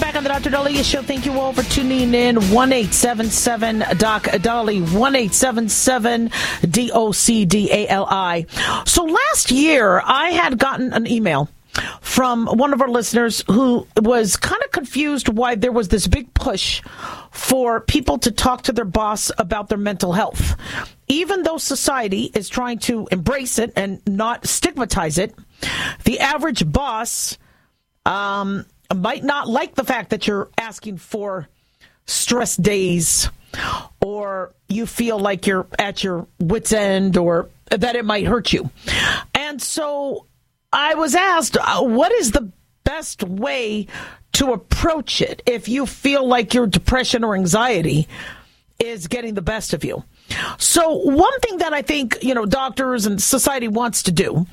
back on the Dr. Daliah Show. Thank you all for tuning in. 1877 Doc Dolly, 1877 D O C D A L I. So last year, I had gotten an email from one of our listeners who was kind of confused why there was this big push for people to talk to their boss about their mental health. Even though society is trying to embrace it and not stigmatize it, the average boss um, might not like the fact that you're asking for stress days or you feel like you're at your wits end or that it might hurt you. And so I was asked, uh, what is the best way to approach it if you feel like your depression or anxiety is getting the best of you? So one thing that I think you know doctors and society wants to do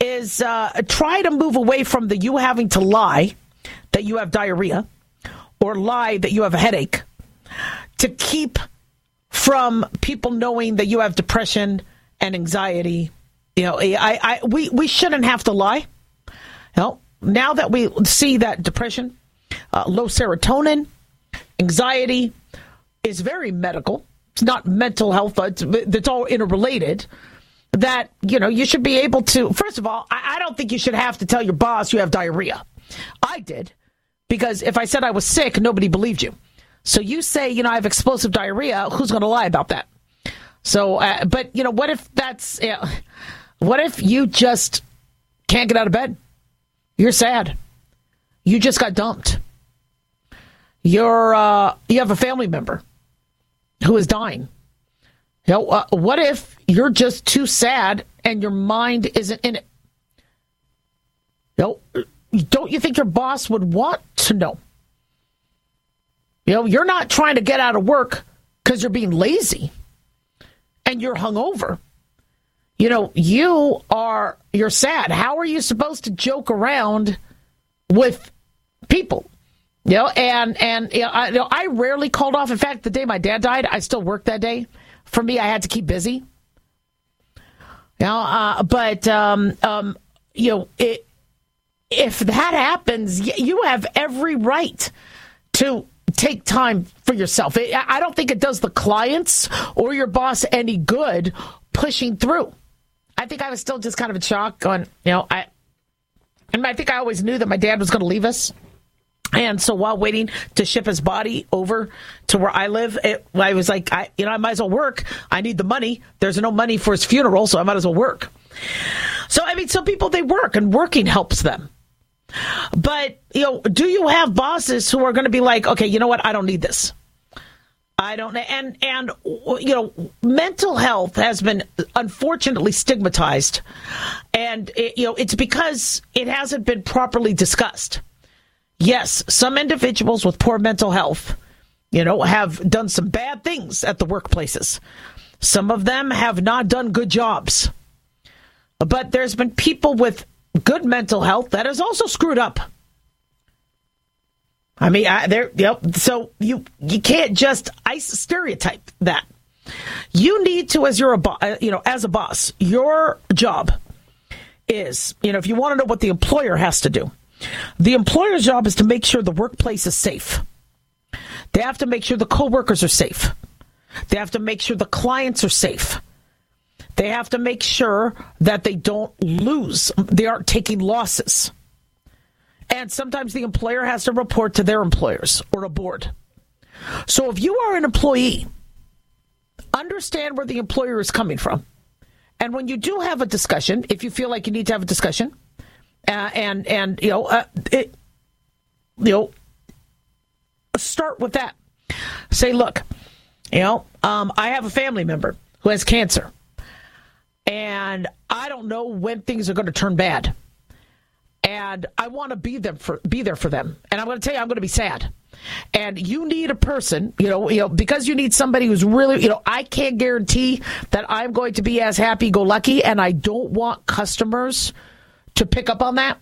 is uh, try to move away from the you having to lie that you have diarrhea or lie that you have a headache to keep from people knowing that you have depression and anxiety. You know, I, I we we shouldn't have to lie. You know, now that we see that depression, uh, low serotonin, anxiety is very medical. It's not mental health. It's, it's all interrelated. That you know, you should be able to. First of all, I, I don't think you should have to tell your boss you have diarrhea. I did because if I said I was sick, nobody believed you. So you say, you know, I have explosive diarrhea. Who's going to lie about that? So, uh, but you know, what if that's, you know, what if you just can't get out of bed? You're sad. You just got dumped. You're, uh, you have a family member who is dying. You know, uh, what if you're just too sad and your mind isn't in it? You know, don't you think your boss would want to know? You know, you're not trying to get out of work because you're being lazy and you're hungover. You know, you are you're sad. How are you supposed to joke around with people? You know, and and you know, I, you know, I rarely called off. In fact, the day my dad died, I still worked that day. For me, I had to keep busy. You know, uh, but um, um, you know, it, if that happens, you have every right to take time for yourself. I don't think it does the clients or your boss any good pushing through. I think I was still just kind of in shock going, you know, I, and I think I always knew that my dad was going to leave us. And so while waiting to ship his body over to where I live, it, I was like, I, you know, I might as well work. I need the money. There's no money for his funeral, so I might as well work. So, I mean, some people, they work and working helps them. But, you know, do you have bosses who are going to be like, okay, you know what? I don't need this. I don't know. and and you know mental health has been unfortunately stigmatized and it, you know it's because it hasn't been properly discussed. Yes, some individuals with poor mental health, you know, have done some bad things at the workplaces. Some of them have not done good jobs. But there's been people with good mental health that is also screwed up. I mean, I, there. Yep. So you you can't just ice stereotype that. You need to, as you're a bo- uh, you know, as a boss, your job is, you know, if you want to know what the employer has to do, the employer's job is to make sure the workplace is safe. They have to make sure the coworkers are safe. They have to make sure the clients are safe. They have to make sure that they don't lose. They aren't taking losses. And sometimes the employer has to report to their employers or a board. So if you are an employee, understand where the employer is coming from. And when you do have a discussion, if you feel like you need to have a discussion, uh, and and you know, uh, it, you know, start with that. Say, look, you know, um, I have a family member who has cancer, and I don't know when things are going to turn bad, and I want to be them for be there for them, and I'm going to tell you, I'm going to be sad. And you need a person, you know, you know, because you need somebody who's really, you know, I can't guarantee that I'm going to be as happy go lucky, and I don't want customers to pick up on that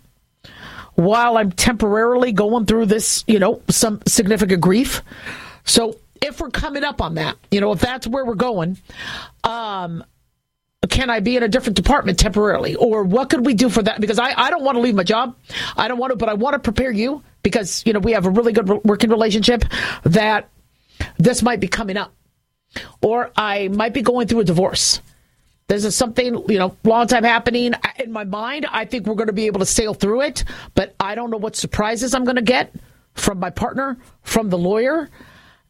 while I'm temporarily going through this, you know, some significant grief. So if we're coming up on that, you know, if that's where we're going, um, can I be in a different department temporarily? Or what could we do for that? Because I, I don't want to leave my job. I don't want to, but I want to prepare you because, you know, we have a really good working relationship that this might be coming up. Or I might be going through a divorce. This is something, you know, long time happening. In my mind, I think we're going to be able to sail through it, but I don't know what surprises I'm going to get from my partner, from the lawyer.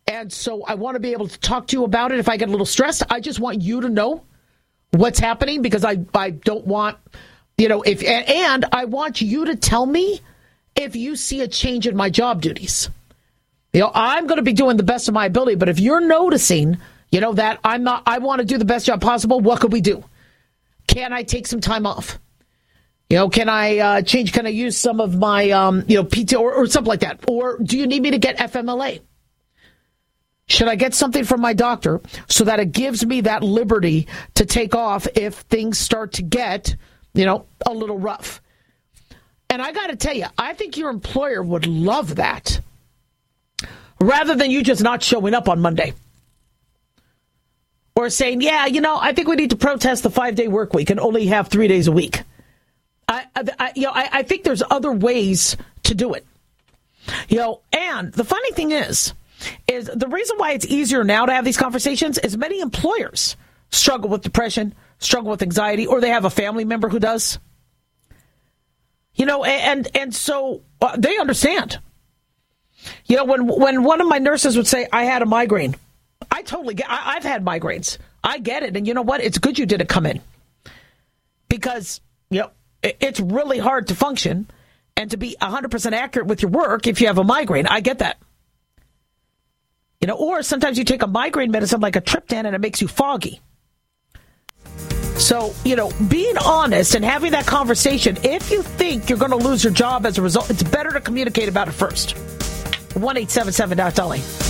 And so I want to be able to talk to you about it if I get a little stressed. I just want you to know what's happening because I, I don't want, you know, if, and I want you to tell me if you see a change in my job duties. You know, I'm going to be doing the best of my ability, but if you're noticing you know that I'm not I want to do the best job possible. What could we do? Can I take some time off? You know, can I uh, change? Can I use some of my, um, you know, PT or, or something like that? Or do you need me to get FMLA? Should I get something from my doctor so that it gives me that liberty to take off if things start to get, you know, a little rough? And I got to tell you, I think your employer would love that rather than you just not showing up on Monday or saying, yeah, you know, I think we need to protest the five day work week and only have three days a week. I, I you know, I, I think there's other ways to do it. You know, and the funny thing is, is the reason why it's easier now to have these conversations is many employers struggle with depression, struggle with anxiety, or they have a family member who does. You know, and and so uh, they understand. You know, when when one of my nurses would say, "I had a migraine," I totally get. I, I've had migraines. I get it, and you know what? It's good you didn't come in because you know it, it's really hard to function and to be 100% accurate with your work if you have a migraine. I get that. You know, or sometimes you take a migraine medicine like a triptan and it makes you foggy. So, you know, being honest and having that conversation, if you think you're going to lose your job as a result, it's better to communicate about it first. 1 877 Dolly.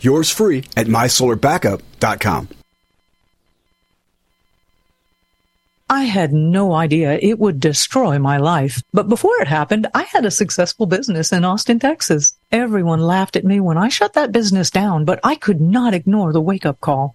Yours free at mysolarbackup.com. I had no idea it would destroy my life. But before it happened, I had a successful business in Austin, Texas. Everyone laughed at me when I shut that business down, but I could not ignore the wake up call.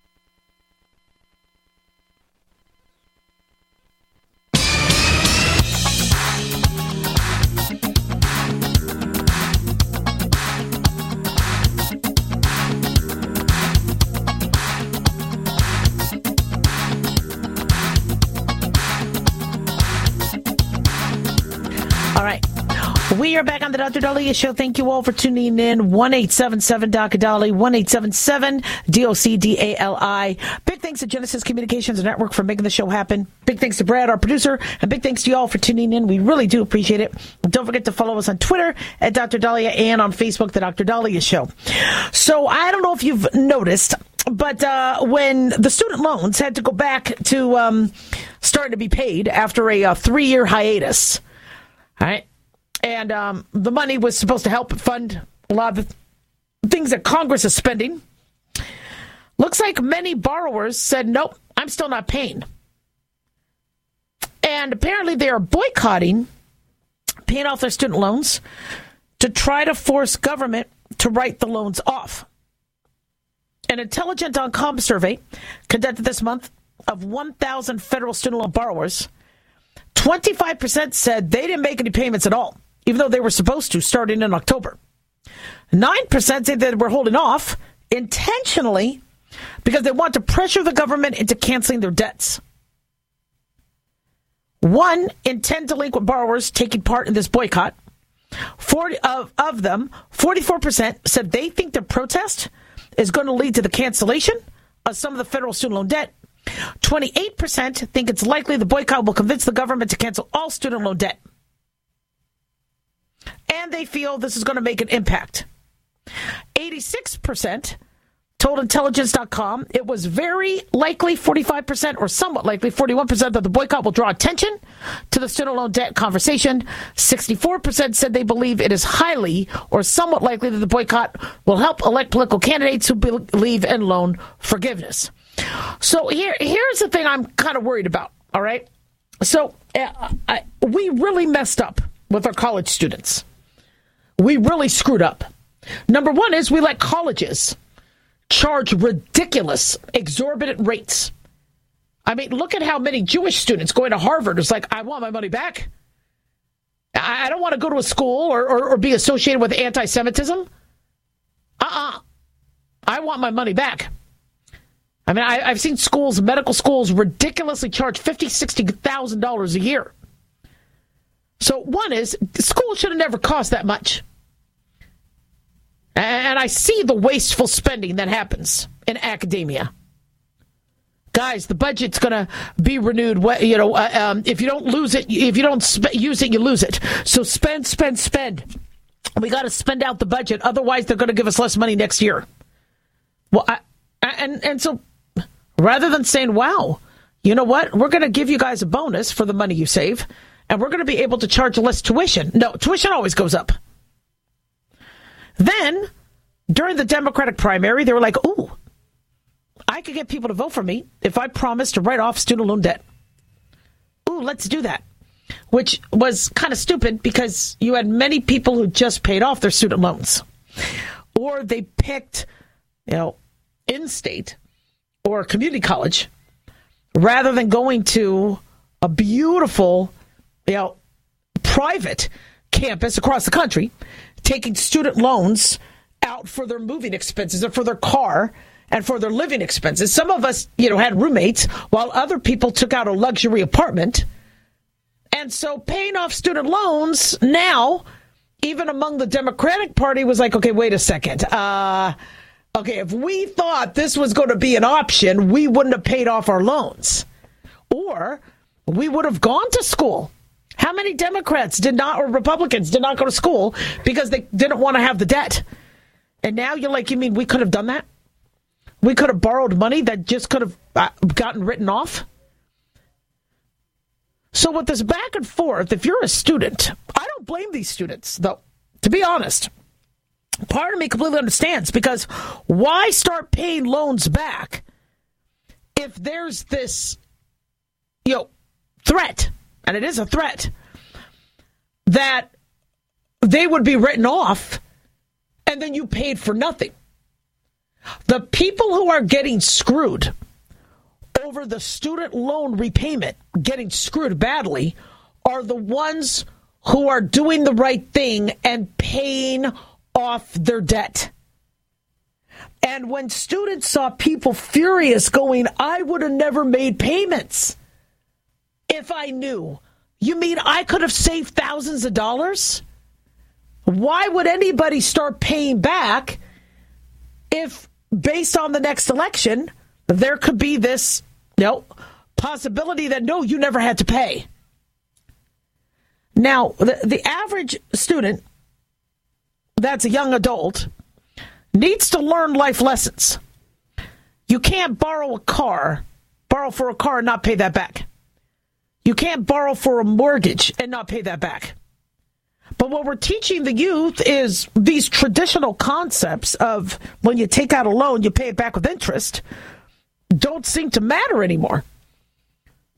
Dr. Daliah Show. Thank you all for tuning in. 1 877 Dr. Dolly, 1 877 D O C D A L I. Big thanks to Genesis Communications Network for making the show happen. Big thanks to Brad, our producer, and big thanks to you all for tuning in. We really do appreciate it. Don't forget to follow us on Twitter at Dr. Daliah and on Facebook, The Dr. Daliah Show. So I don't know if you've noticed, but uh, when the student loans had to go back to um, starting to be paid after a uh, three year hiatus, all right. And um, the money was supposed to help fund a lot of the things that Congress is spending. Looks like many borrowers said, nope, I'm still not paying. And apparently they are boycotting paying off their student loans to try to force government to write the loans off. An Intelligent.com survey conducted this month of 1,000 federal student loan borrowers 25% said they didn't make any payments at all, even though they were supposed to starting in October. 9% said they were holding off intentionally because they want to pressure the government into canceling their debts. One in 10 delinquent borrowers taking part in this boycott, 40 of, of them, 44% said they think the protest is going to lead to the cancellation of some of the federal student loan debt 28% think it's likely the boycott will convince the government to cancel all student loan debt. And they feel this is going to make an impact. 86% told Intelligent.com it was very likely 45% or somewhat likely 41% that the boycott will draw attention to the student loan debt conversation. 64% said they believe it is highly or somewhat likely that the boycott will help elect political candidates who believe in loan forgiveness. So here here's the thing i'm kind of worried about all right? So uh, I, we really messed up with our college students we really screwed up number one is we let colleges charge ridiculous, exorbitant rates. I mean, look at how many Jewish students going to Harvard is like, I want my money back. I don't want to go to a school or, or, or be associated with anti Semitism. Uh uh-uh. uh I want my money back. I mean, I, have seen schools, medical schools, ridiculously charge fifty, sixty thousand dollars a year. So one is school should have never cost that much. And I see the wasteful spending that happens in academia. Guys, the budget's going to be renewed. You know, uh, um, if you don't lose it, if you don't sp- use it, you lose it. So spend, spend, spend. We got to spend out the budget. Otherwise, they're going to give us less money next year. Well, I, and and so rather than saying, "Wow, you know what? We're going to give you guys a bonus for the money you save, and we're going to be able to charge less tuition." No, tuition always goes up. Then, during the Democratic primary, they were like, ooh, I could get people to vote for me if I promise to write off student loan debt. Ooh, let's do that. Which was kind of stupid because you had many people who just paid off their student loans. Or they picked, you know, in state or community college rather than going to a beautiful, you know, private campus across the country taking student loans out for their moving expenses or for their car and for their living expenses. Some of us, you know, had roommates while other people took out a luxury apartment. And so paying off student loans now, even among the Democratic Party, was like, okay, wait a second. Uh, okay, if we thought this was going to be an option, we wouldn't have paid off our loans. Or we would have gone to school how many Democrats did not, or Republicans did not go to school because they didn't want to have the debt? And now you're like, you mean we could have done that? We could have borrowed money that just could have uh, gotten written off? So, with this back and forth, if you're a student, I don't blame these students, though, to be honest. Part of me completely understands because why start paying loans back if there's this, you know, threat and it is a threat, that they would be written off and then you paid for nothing. The people who are getting screwed over the student loan repayment, getting screwed badly, are the ones who are doing the right thing and paying off their debt. And when students saw people furious going, I would have never made payments if I knew. You mean I could have saved thousands of dollars? Why would anybody start paying back if, based on the next election, there could be this you know, possibility that no, you never had to pay? Now, the, the average student that's a young adult needs to learn life lessons. You can't borrow a car, borrow for a car and not pay that back. You can't borrow for a mortgage and not pay that back. But what we're teaching the youth is these traditional concepts of when you take out a loan, you pay it back with interest, don't seem to matter anymore.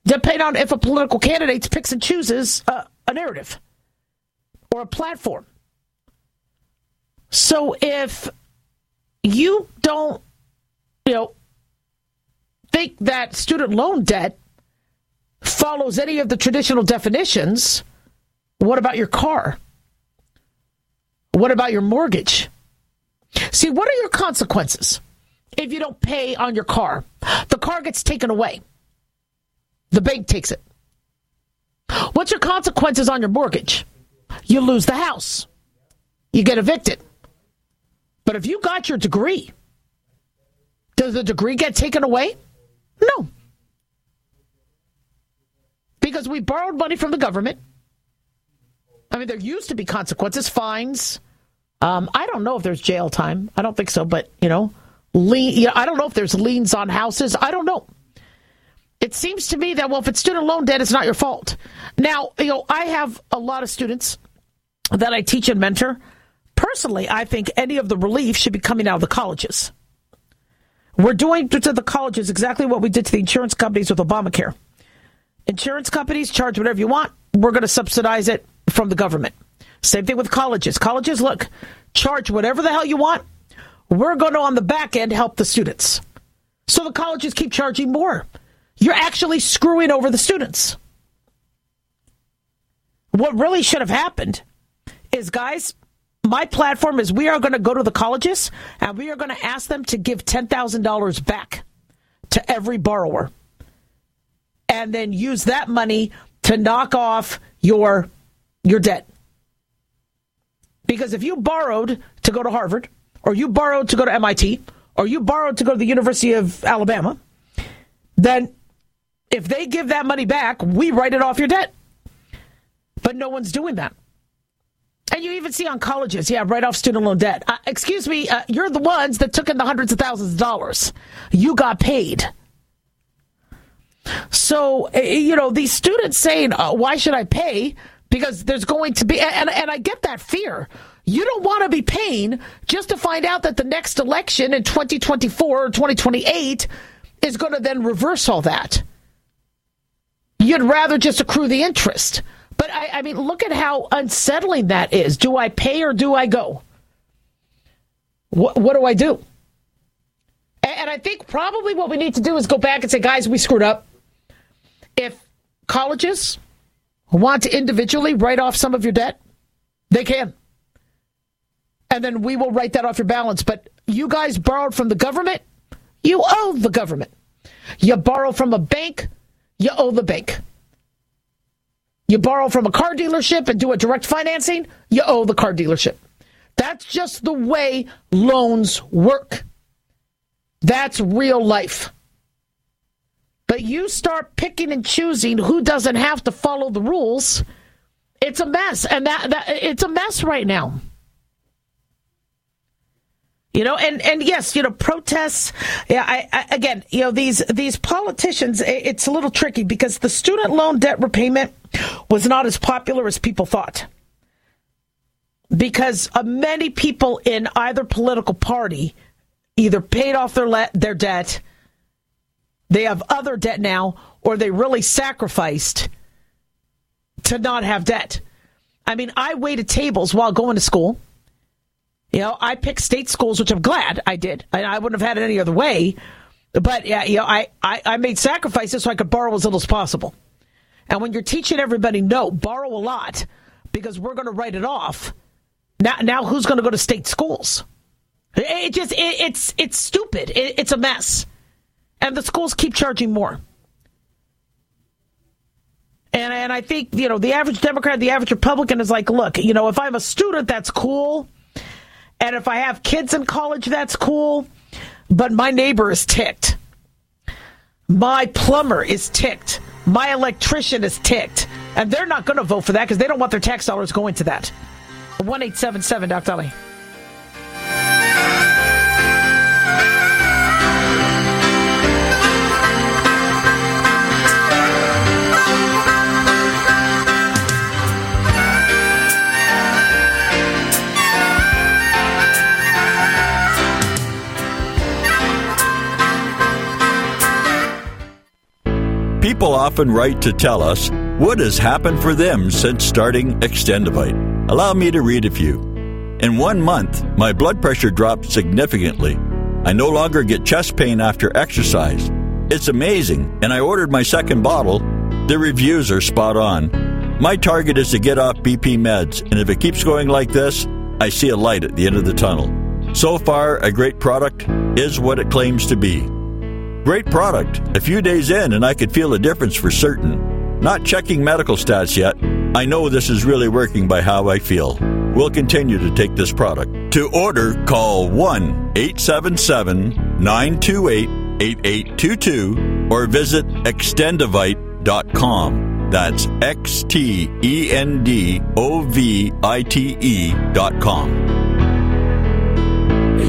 Depending on if a political candidate picks and chooses a, a narrative or a platform. So if you don't, you know, think that student loan debt follows any of the traditional definitions, what about your car? What about your mortgage? See, what are your consequences if you don't pay on your car? The car gets taken away, the bank takes it. What's your consequences on your mortgage? You lose the house, you get evicted. But if you got your degree, does the degree get taken away? No. Because we borrowed money from the government. I mean, there used to be consequences, fines. Um, I don't know if there's jail time. I don't think so, but you know, lien. You know, I don't know if there's liens on houses. I don't know. It seems to me that well, if it's student loan debt, it's not your fault. Now, you know, I have a lot of students that I teach and mentor. Personally, I think any of the relief should be coming out of the colleges. We're doing to the colleges exactly what we did to the insurance companies with Obamacare. Insurance companies charge whatever you want. We're going to subsidize it from the government. Same thing with colleges. Colleges, look, charge whatever the hell you want. We're going to, on the back end, help the students. So the colleges keep charging more. You're actually screwing over the students. What really should have happened is, guys, my platform is we are going to go to the colleges and we are going to ask them to give $10,000 back to every borrower and then use that money to knock off your your debt. Because if you borrowed to go to Harvard or you borrowed to go to MIT or you borrowed to go to the University of Alabama, then if they give that money back, we write it off your debt. But no one's doing that. And you even see on colleges, yeah, write off student loan debt. Uh, excuse me, uh, you're the ones that took in the hundreds of thousands of dollars. You got paid. So, uh, you know, these students saying, uh, why should I pay? Because there's going to be, and, and I get that fear. You don't want to be paying just to find out that the next election in 2024 or 2028 is going to then reverse all that. You'd rather just accrue the interest. But I, I mean, look at how unsettling that is. Do I pay or do I go? What, what do I do? And I think probably what we need to do is go back and say, guys, we screwed up. If colleges want to individually write off some of your debt, they can. And then we will write that off your balance. But you guys borrowed from the government, you owe the government. You borrow from a bank, you owe the bank. You borrow from a car dealership and do a direct financing, you owe the car dealership. That's just the way loans work. That's real life. But you start picking and choosing who doesn't have to follow the rules, it's a mess. And that, that it's a mess right now. You know, and, and yes, you know, protests. Yeah, I, I, again, you know, these these politicians. It's a little tricky because the student loan debt repayment was not as popular as people thought. Because uh, many people in either political party either paid off their le- their debt, they have other debt now, or they really sacrificed to not have debt. I mean, I waited tables while going to school. You know, I picked state schools, which I'm glad I did. I, I wouldn't have had it any other way. But yeah, you know, I, I, I made sacrifices so I could borrow as little as possible. And when you're teaching everybody, no, borrow a lot because we're going to write it off. Now, now who's going to go to state schools? It, just, it, it's, it's stupid. It, it's a mess. And the schools keep charging more. And, and I think, you know, the average Democrat, the average Republican is like, look, you know, if I'm a student, that's cool. And if I have kids in college, that's cool. But my neighbor is ticked. My plumber is ticked. My electrician is ticked. And they're not going to vote for that because they don't want their tax dollars going to that. 1 877 Dr. Dolly. People often write to tell us what has happened for them since starting Extendovite. Allow me to read a few. In one month, my blood pressure dropped significantly. I no longer get chest pain after exercise. It's amazing, and I ordered my second bottle. The reviews are spot on. My target is to get off BP meds, and if it keeps going like this, I see a light at the end of the tunnel. So far, a great product is what it claims to be. Great product. A few days in, and I could feel a difference for certain. Not checking medical stats yet. I know this is really working by how I feel. We'll continue to take this product. To order, call 1 877 928 8822 or visit extendivite.com. That's X T E N D O V I T E dot com.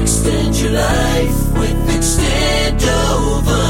Extend your life with Extendovite.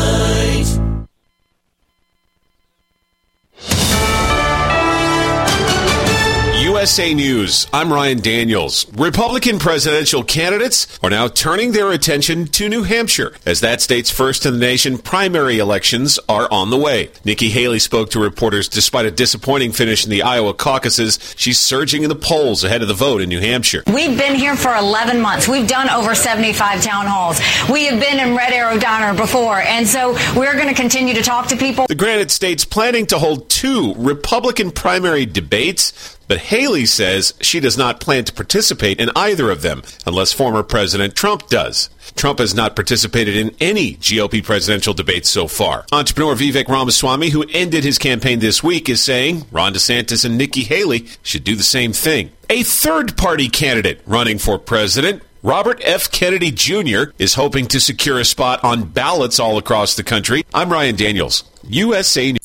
USA News. I'm Ryan Daniels. Republican presidential candidates are now turning their attention to New Hampshire as that state's first in the nation primary elections are on the way. Nikki Haley spoke to reporters despite a disappointing finish in the Iowa caucuses. She's surging in the polls ahead of the vote in New Hampshire. We've been here for 11 months. We've done over 75 town halls. We have been in Red Arrow Diner before, and so we're going to continue to talk to people. The Granite State's planning to hold two Republican primary debates but Haley says she does not plan to participate in either of them unless former President Trump does. Trump has not participated in any GOP presidential debates so far. Entrepreneur Vivek Ramaswamy, who ended his campaign this week, is saying Ron DeSantis and Nikki Haley should do the same thing. A third party candidate running for president Robert F. Kennedy Jr. is hoping to secure a spot on ballots all across the country. I'm Ryan Daniels, USA News.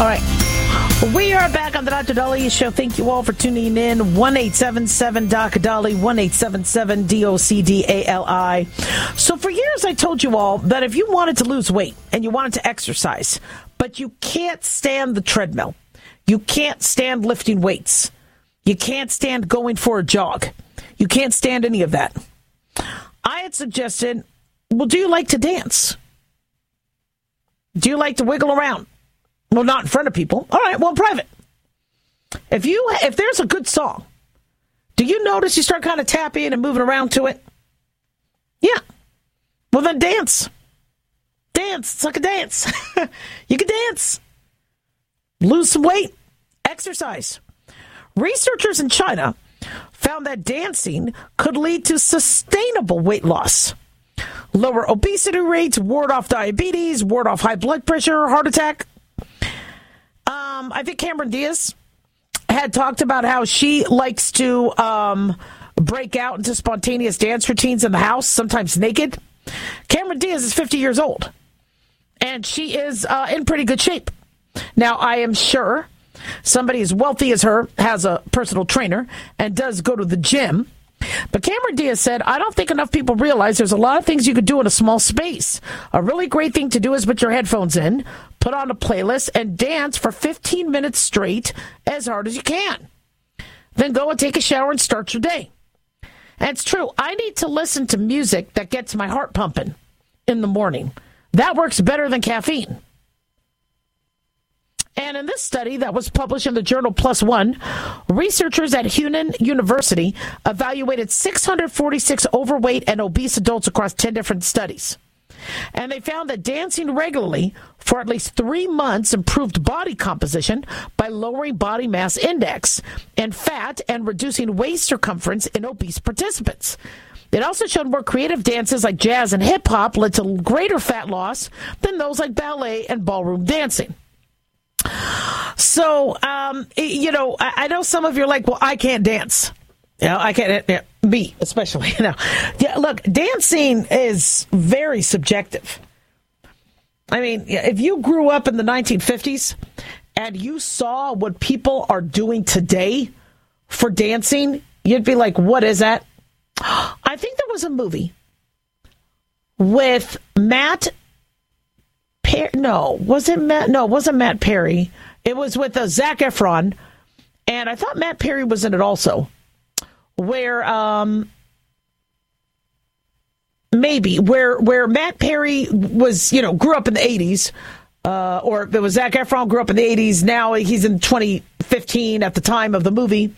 All right. We are back on the Dr. Dolly Show. Thank you all for tuning in. One eight seven seven Doc Dolly, One eight seven seven D O C D A L I. So, for years, I told you all that if you wanted to lose weight and you wanted to exercise, but you can't stand the treadmill, you can't stand lifting weights, you can't stand going for a jog, you can't stand any of that. I had suggested, well, do you like to dance? Do you like to wiggle around? Well, not in front of people. All right, well, private. If you if there's a good song, do you notice you start kind of tapping and moving around to it? Yeah. Well, then dance. Dance. It's like a dance. you can dance. Lose some weight. Exercise. Researchers in China found that dancing could lead to sustainable weight loss. Lower obesity rates, ward off diabetes, ward off high blood pressure, heart attack, um, I think Cameron Diaz had talked about how she likes to um, break out into spontaneous dance routines in the house, sometimes naked. Cameron Diaz is 50 years old, and she is uh, in pretty good shape. Now, I am sure somebody as wealthy as her has a personal trainer and does go to the gym. But Cameron Diaz said, I don't think enough people realize there's a lot of things you could do in a small space. A really great thing to do is put your headphones in, put on a playlist, and dance for 15 minutes straight as hard as you can. Then go and take a shower and start your day. And it's true. I need to listen to music that gets my heart pumping in the morning. That works better than caffeine. And in this study that was published in the journal PLOS ONE, researchers at Hunan University evaluated 646 overweight and obese adults across 10 different studies. And they found that dancing regularly for at least three months improved body composition by lowering body mass index and fat and reducing waist circumference in obese participants. It also showed more creative dances like jazz and hip hop led to greater fat loss than those like ballet and ballroom dancing. So, um, you know, I, know some of you are like, well, I can't dance. You know, I can't, yeah, me especially. You know, yeah, look, dancing is very subjective. I mean, if you grew up in the 1950s and you saw what people are doing today for dancing, you'd be like, what is that? I think there was a movie with Matt Perry. No, was it Matt? No, it wasn't Matt Perry. It was with uh, Zac Efron, and I thought Matt Perry was in it also. Where um, maybe where where Matt Perry was, you know, grew up in the eighties, uh, or it was Zac Efron grew up in the eighties. Now he's in 2015 at the time of the movie,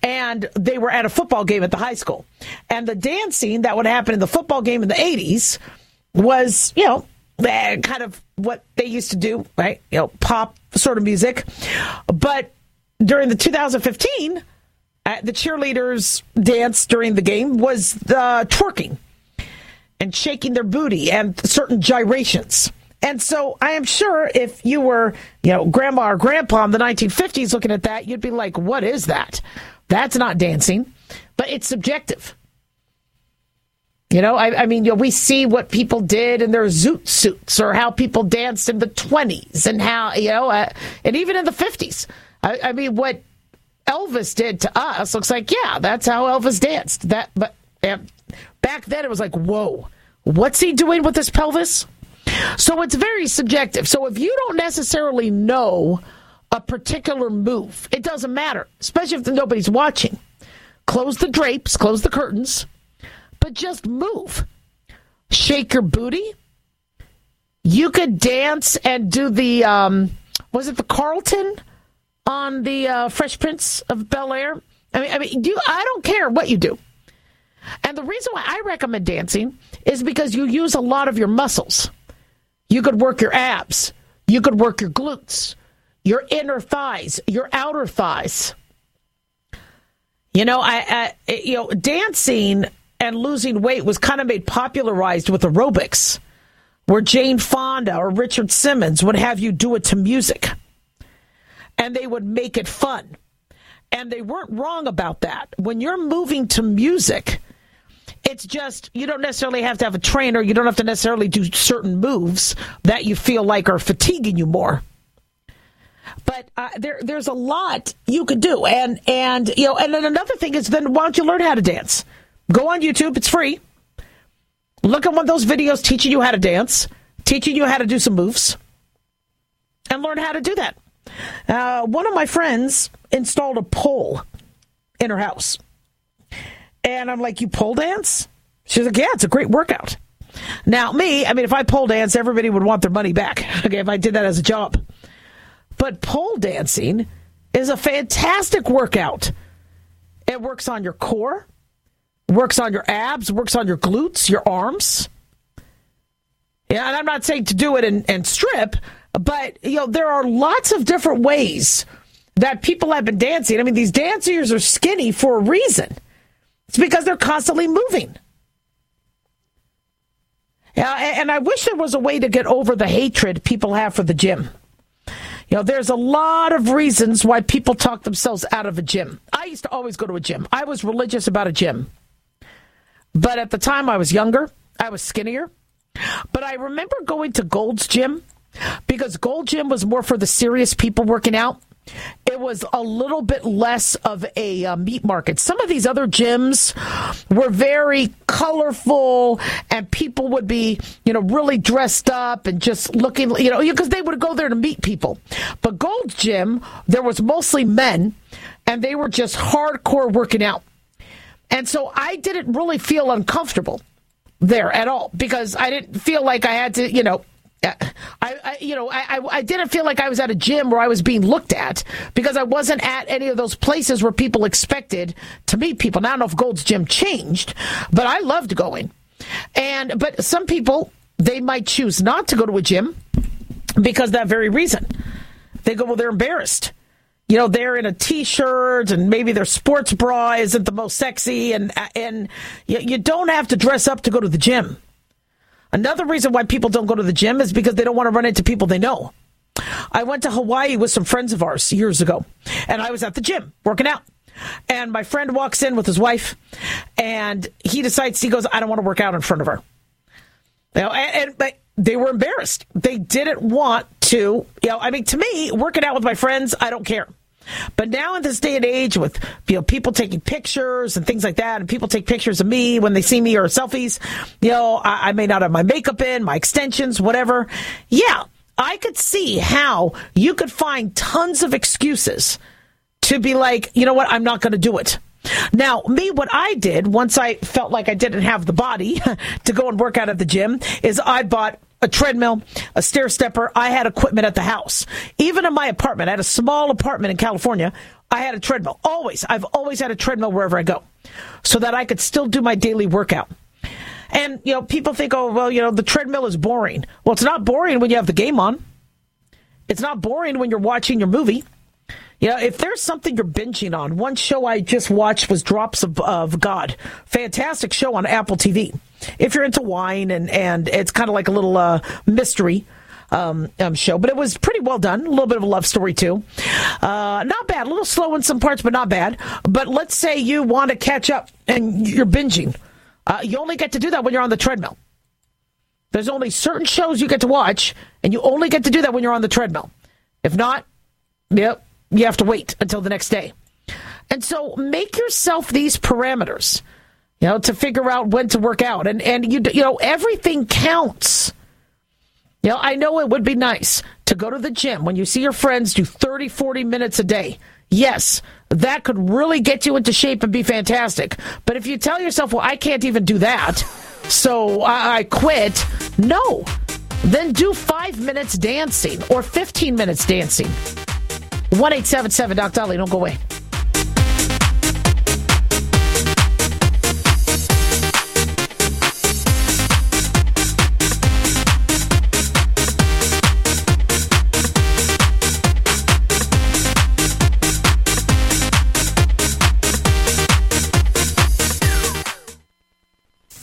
and they were at a football game at the high school, and the dancing that would happen in the football game in the eighties was, you know, kind of what they used to do, right? You know, pop sort of music. But during the 2015, uh, the cheerleaders' dance during the game was the twerking and shaking their booty and certain gyrations. And so I am sure if you were, you know, grandma or grandpa in the 1950s looking at that, you'd be like, what is that? That's not dancing. But it's subjective. You know, I, I mean, you know, we see what people did in their zoot suits or how people danced in the 20s and how, you know, uh, and even in the 50s. I, I mean, what Elvis did to us looks like, yeah, that's how Elvis danced. That, but back then it was like, whoa, what's he doing with his pelvis? So it's very subjective. So if you don't necessarily know a particular move, it doesn't matter, especially if nobody's watching. Close the drapes, close the curtains but just move. Shake your booty. You could dance and do the, um, was it the Carlton on the uh, Fresh Prince of Bel Air? I mean, I mean, you, I don't care what you do. And the reason why I recommend dancing is because you use a lot of your muscles. You could work your abs, you could work your glutes, your inner thighs, your outer thighs. You know, I, I you know, dancing and losing weight was kind of made popularized with aerobics, where Jane Fonda or Richard Simmons would have you do it to music. And they would make it fun. And they weren't wrong about that. When you're moving to music, it's just you don't necessarily have to have a trainer. You don't have to necessarily do certain moves that you feel like are fatiguing you more. But uh, there, there's a lot you could do, and and you know, and then another thing is, then why don't you learn how to dance? Go on YouTube, it's free. Look at one of those videos teaching you how to dance, teaching you how to do some moves, and learn how to do that. Uh, one of my friends installed a pole in her house. And I'm like, You pole dance? She's like, Yeah, it's a great workout. Now, me, I mean, if I pole dance, everybody would want their money back. Okay, if I did that as a job. But pole dancing is a fantastic workout. It works on your core, works on your abs, works on your glutes, your arms. Yeah, and I'm not saying to do it and, and strip, but you know there are lots of different ways that people have been dancing. I mean, these dancers are skinny for a reason. It's because they're constantly moving. Yeah, and I wish there was a way to get over the hatred people have for the gym. You know, there's a lot of reasons why people talk themselves out of a gym. I used to always go to a gym. I was religious about a gym. But at the time I was younger, I was skinnier. But I remember going to Gold's Gym because Gold Gym was more for the serious people working out. it was a little bit less of a uh, meat market. Some of these other gyms were very colorful and people would be, you know, really dressed up and just looking, you know, because they would go there to meet people. But Gold's Gym, there was mostly men and they were just hardcore working out. And so I didn't really feel uncomfortable there at all because I didn't feel like I had to, you know, I, I, you know, I, I didn't feel like I was at a gym where I was being looked at because I wasn't at any of those places where people expected to meet people. Now, I don't know if Gold's Gym changed, but I loved going. And, but some people, they might choose not to go to a gym because that very reason. They go, well, they're embarrassed. You know, they're in a t-shirt and maybe their sports bra isn't the most sexy and, and you, don't have to dress up to go to the gym. Another reason why people don't go to the gym is because they don't want to run into people they know. I went to Hawaii with some friends of ours years ago, and I was at the gym working out. And my friend walks in with his wife, and he decides, he goes, I don't want to work out in front of her. You know, and, and they were embarrassed. They didn't want to, you know, I mean, to me, working out with my friends, I don't care. But now in this day and age with you know people taking pictures and things like that, and people take pictures of me when they see me or selfies, you know, I, I may not have my makeup in, my extensions, whatever. Yeah, I could see how you could find tons of excuses to be like, you know what, I'm not to do it. Now, me, what I did once I felt like I didn't have the body to go and work out at the gym is I bought a treadmill, a stair stepper. I had equipment at the house. Even in my apartment, I had a small apartment in California. I had a treadmill. Always. I've always had a treadmill wherever I go so that I could still do my daily workout. And, you know, people think, oh, well, you know, the treadmill is boring. Well, it's not boring when you have the game on. It's not boring when you're watching your movie. You know, if there's something you're binging on, one show I just watched was Drops of, of God. Fantastic show on Apple TV. If you're into wine and, and it's kind of like a little uh, mystery um, um, show, but it was pretty well done. A little bit of a love story too. Uh, not bad. A little slow in some parts, but not bad. But let's say you want to catch up and you're binging. Uh, you only get to do that when you're on the treadmill. There's only certain shows you get to watch, and you only get to do that when you're on the treadmill. If not, yep, you have to wait until the next day. And so make yourself these parameters, you know, to figure out when to work out. And, and you, you know, everything counts. You know, I know it would be nice to go to the gym when you see your friends do 30, 40 minutes a day. Yes, that could really get you into shape and be fantastic. But if you tell yourself, well, I can't even do that, so I, I quit, no. Then do five minutes dancing or 15 minutes dancing. 1 877 Doc Dolly. Don't go away.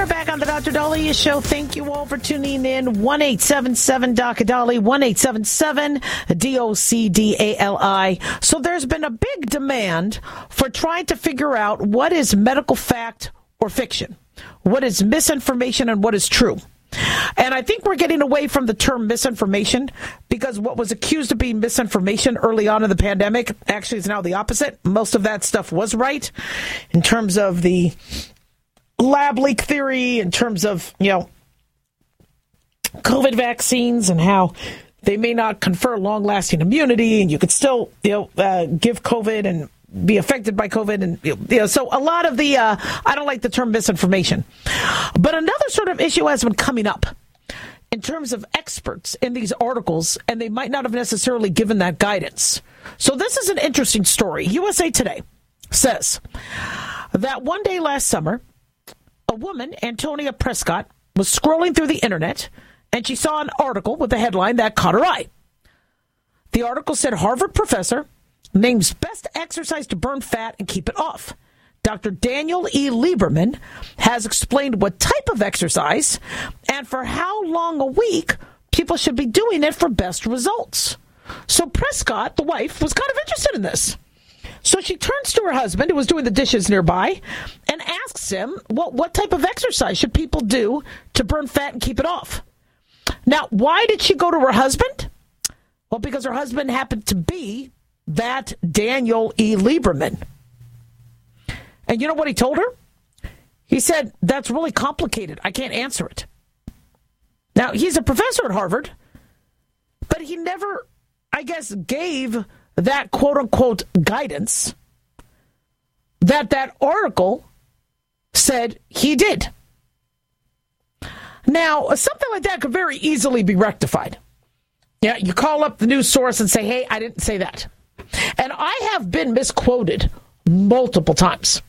are back on the Dr. Daliah Show. Thank you all for tuning in. 1 877 Dr. Dolly, 1 877 D O C D A L I. So there's been a big demand for trying to figure out what is medical fact or fiction, what is misinformation and what is true. And I think we're getting away from the term misinformation because what was accused of being misinformation early on in the pandemic actually is now the opposite. Most of that stuff was right in terms of the lab leak theory, in terms of, you know, COVID vaccines and how they may not confer long lasting immunity and you could still, you know, uh, give COVID and be affected by COVID. And, you know, so a lot of the, uh, I don't like the term misinformation. But another sort of issue has been coming up in terms of experts in these articles, and they might not have necessarily given that guidance. So this is an interesting story. USA Today says that one day last summer, a woman, Antonia Prescott, was scrolling through the internet and she saw an article with a headline that caught her eye. The article said Harvard professor names best exercise to burn fat and keep it off. Dr. Daniel E. Lieberman has explained what type of exercise and for how long a week people should be doing it for best results. So Prescott, the wife, was kind of interested in this. So she turns to her husband, who was doing the dishes nearby, and asks him, well, what type of exercise should people do to burn fat and keep it off? Now, why did she go to her husband? Well, because her husband happened to be that Daniel E. Lieberman. And you know what he told her? He said, That's really complicated. I can't answer it. Now, he's a professor at Harvard, but he never, I guess, gave that quote unquote guidance that that article said he did. Now, something like that could very easily be rectified. Yeah, you call up the news source and say, hey, I didn't say that. And I have been misquoted multiple times.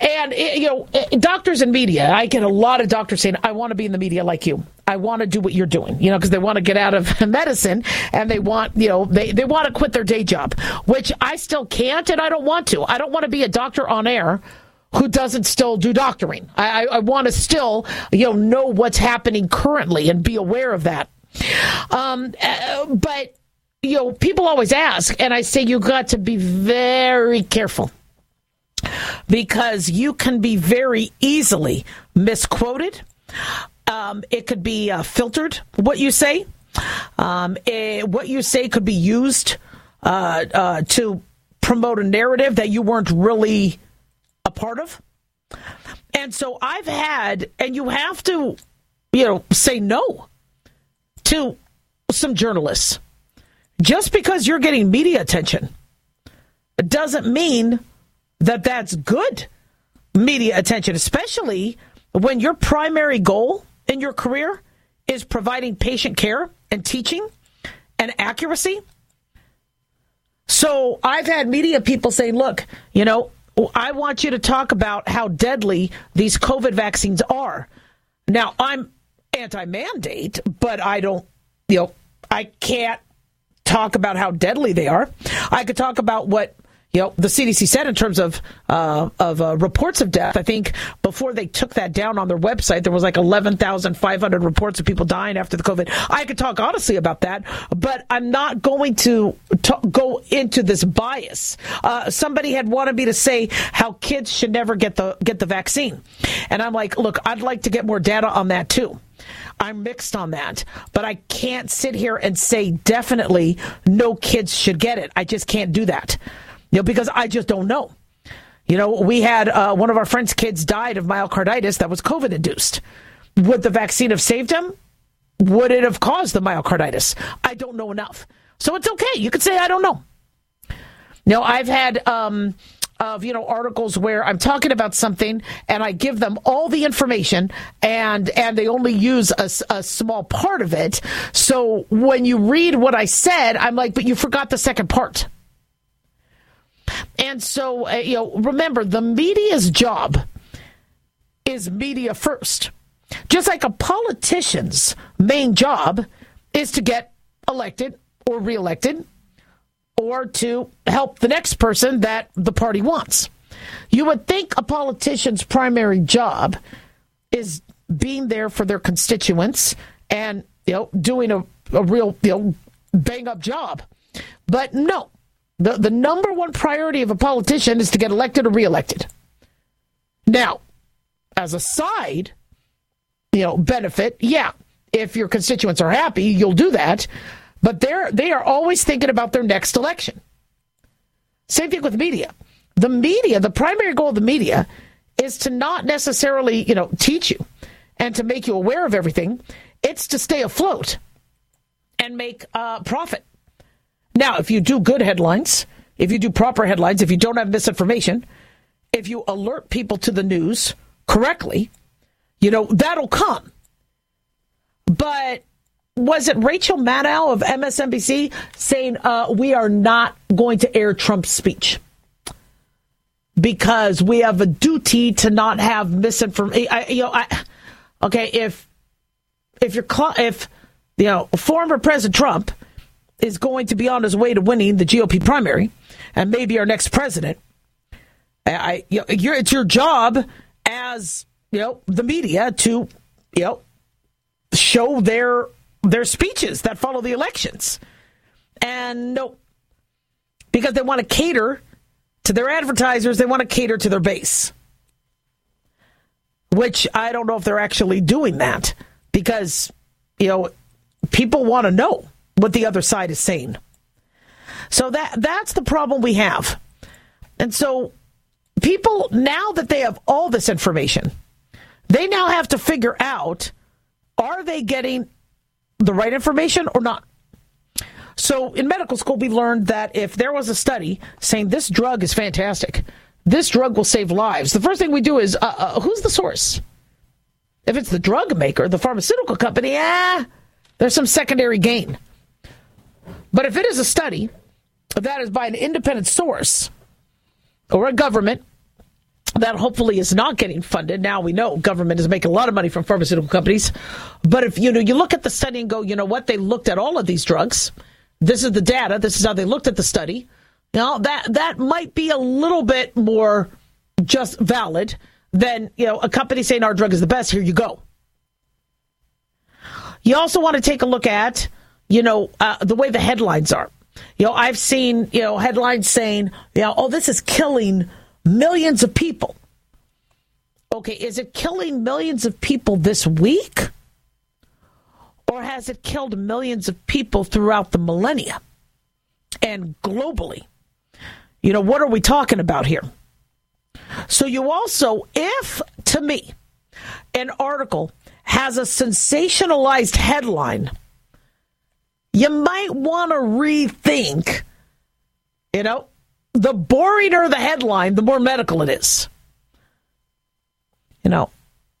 And, eh, you know, eh, doctors and media, I get a lot of doctors saying, I want to be in the media like you. I want to do what you're doing, you know, because they want to get out of medicine and they want, you know, they, they want to quit their day job, which I still can't and I don't want to. I don't want to be a doctor on air who doesn't still do doctoring. I, I, I want to still, you know, know what's happening currently and be aware of that. Um, uh, but, you know, people always ask, and I say you got to be very careful because you can be very easily misquoted. Um, it could be uh, filtered, what you say. Um, it, what you say could be used uh, uh, to promote a narrative that you weren't really a part of. And so I've had, and you have to, you know, say no to some journalists. Just because you're getting media attention doesn't mean that that's good media attention, especially when your primary goal in your career is providing patient care and teaching and accuracy. So I've had media people say, look, you know, I want you to talk about how deadly these COVID vaccines are. Now, I'm anti mandate, but I don't, you know, I can't talk about how deadly they are. I could talk about what you know, the CDC said in terms of uh, of uh, reports of death. I think before they took that down on their website, there was like eleven thousand five hundred reports of people dying after the COVID. I could talk honestly about that, but I'm not going to t- go into this bias. Uh, somebody had wanted me to say how kids should never get the get the vaccine, and I'm like, look, I'd like to get more data on that too. I'm mixed on that, but I can't sit here and say definitely no kids should get it. I just can't do that. You know, because I just don't know. You know, we had uh, one of our friends' kids died of myocarditis that was COVID induced. Would the vaccine have saved him? Would it have caused the myocarditis? I don't know enough. So it's okay. You could say, I don't know. Know, I've had um, of you know articles where I'm talking about something and I give them all the information and and they only use a, a, small part of it. So when you read what I said, I'm like, but you forgot the second part. And so, uh, you know, remember the media's job is media first. Just like a politician's main job is to get elected or reelected or to help the next person that the party wants. You would think a politician's primary job is being there for their constituents and you know doing a, a real you know bang up job. But no, the, the number one priority of a politician is to get elected or reelected. Now, as a side, you know, benefit, yeah, if your constituents are happy, you'll do that. But they're they are always thinking about their next election. Same thing with media. The media, the primary goal of the media is to not necessarily, you know, teach you and to make you aware of everything. It's to stay afloat and make uh, profit. Now, if you do good headlines, if you do proper headlines, if you don't have misinformation, if you alert people to the news correctly, you know, that'll come. But was it Rachel Maddow of MSNBC saying uh, we are not going to air Trump's speech because we have a duty to not have misinformation? You know, I, okay, if if you're if you know former President Trump is going to be on his way to winning the GOP primary and maybe our next president, I, you know, it's your job as you know the media to you know show their their speeches that follow the elections, and no, because they want to cater to their advertisers, they want to cater to their base, which I don't know if they're actually doing that because you know people want to know what the other side is saying. So that that's the problem we have. And so people now that they have all this information, they now have to figure out are they getting the right information or not? So in medical school we learned that if there was a study saying this drug is fantastic, this drug will save lives. The first thing we do is uh, uh, who's the source? If it's the drug maker, the pharmaceutical company, ah, there's some secondary gain. But if it is a study that is by an independent source or a government that hopefully is not getting funded. Now we know government is making a lot of money from pharmaceutical companies. But if you know you look at the study and go, you know what, they looked at all of these drugs. This is the data. This is how they looked at the study. Now that that might be a little bit more just valid than you know a company saying our drug is the best. Here you go. You also want to take a look at you know uh, the way the headlines are. You know, I've seen, you know, headlines saying, you know, oh, this is killing millions of people. Okay, is it killing millions of people this week? Or has it killed millions of people throughout the millennia and globally? You know, what are we talking about here? So, you also, if to me, an article has a sensationalized headline, you might want to rethink, you know, the boringer the headline, the more medical it is. You know,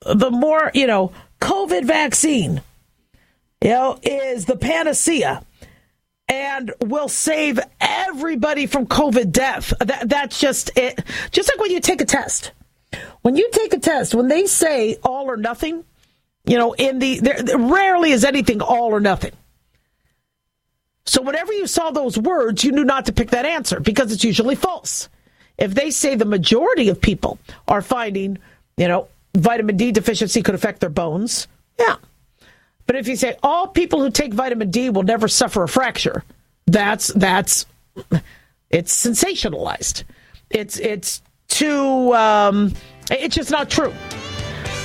the more, you know, COVID vaccine, you know, is the panacea and will save everybody from COVID death. That, that's just it. Just like when you take a test. When you take a test, when they say all or nothing, you know, in the, there, rarely is anything all or nothing. So whenever you saw those words, you knew not to pick that answer because it's usually false. If they say the majority of people are finding, you know, vitamin D deficiency could affect their bones, yeah. But if you say all people who take vitamin D will never suffer a fracture, that's that's it's sensationalized. It's it's too um, it's just not true.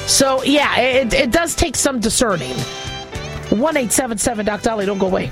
So yeah, it, it does take some discerning. One eight seven seven Doc Dolly, don't go away.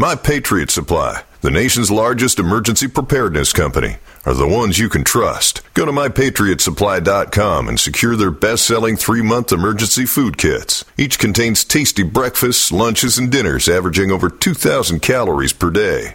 My Patriot Supply, the nation's largest emergency preparedness company, are the ones you can trust. Go to mypatriotsupply.com and secure their best selling three month emergency food kits. Each contains tasty breakfasts, lunches, and dinners averaging over 2,000 calories per day.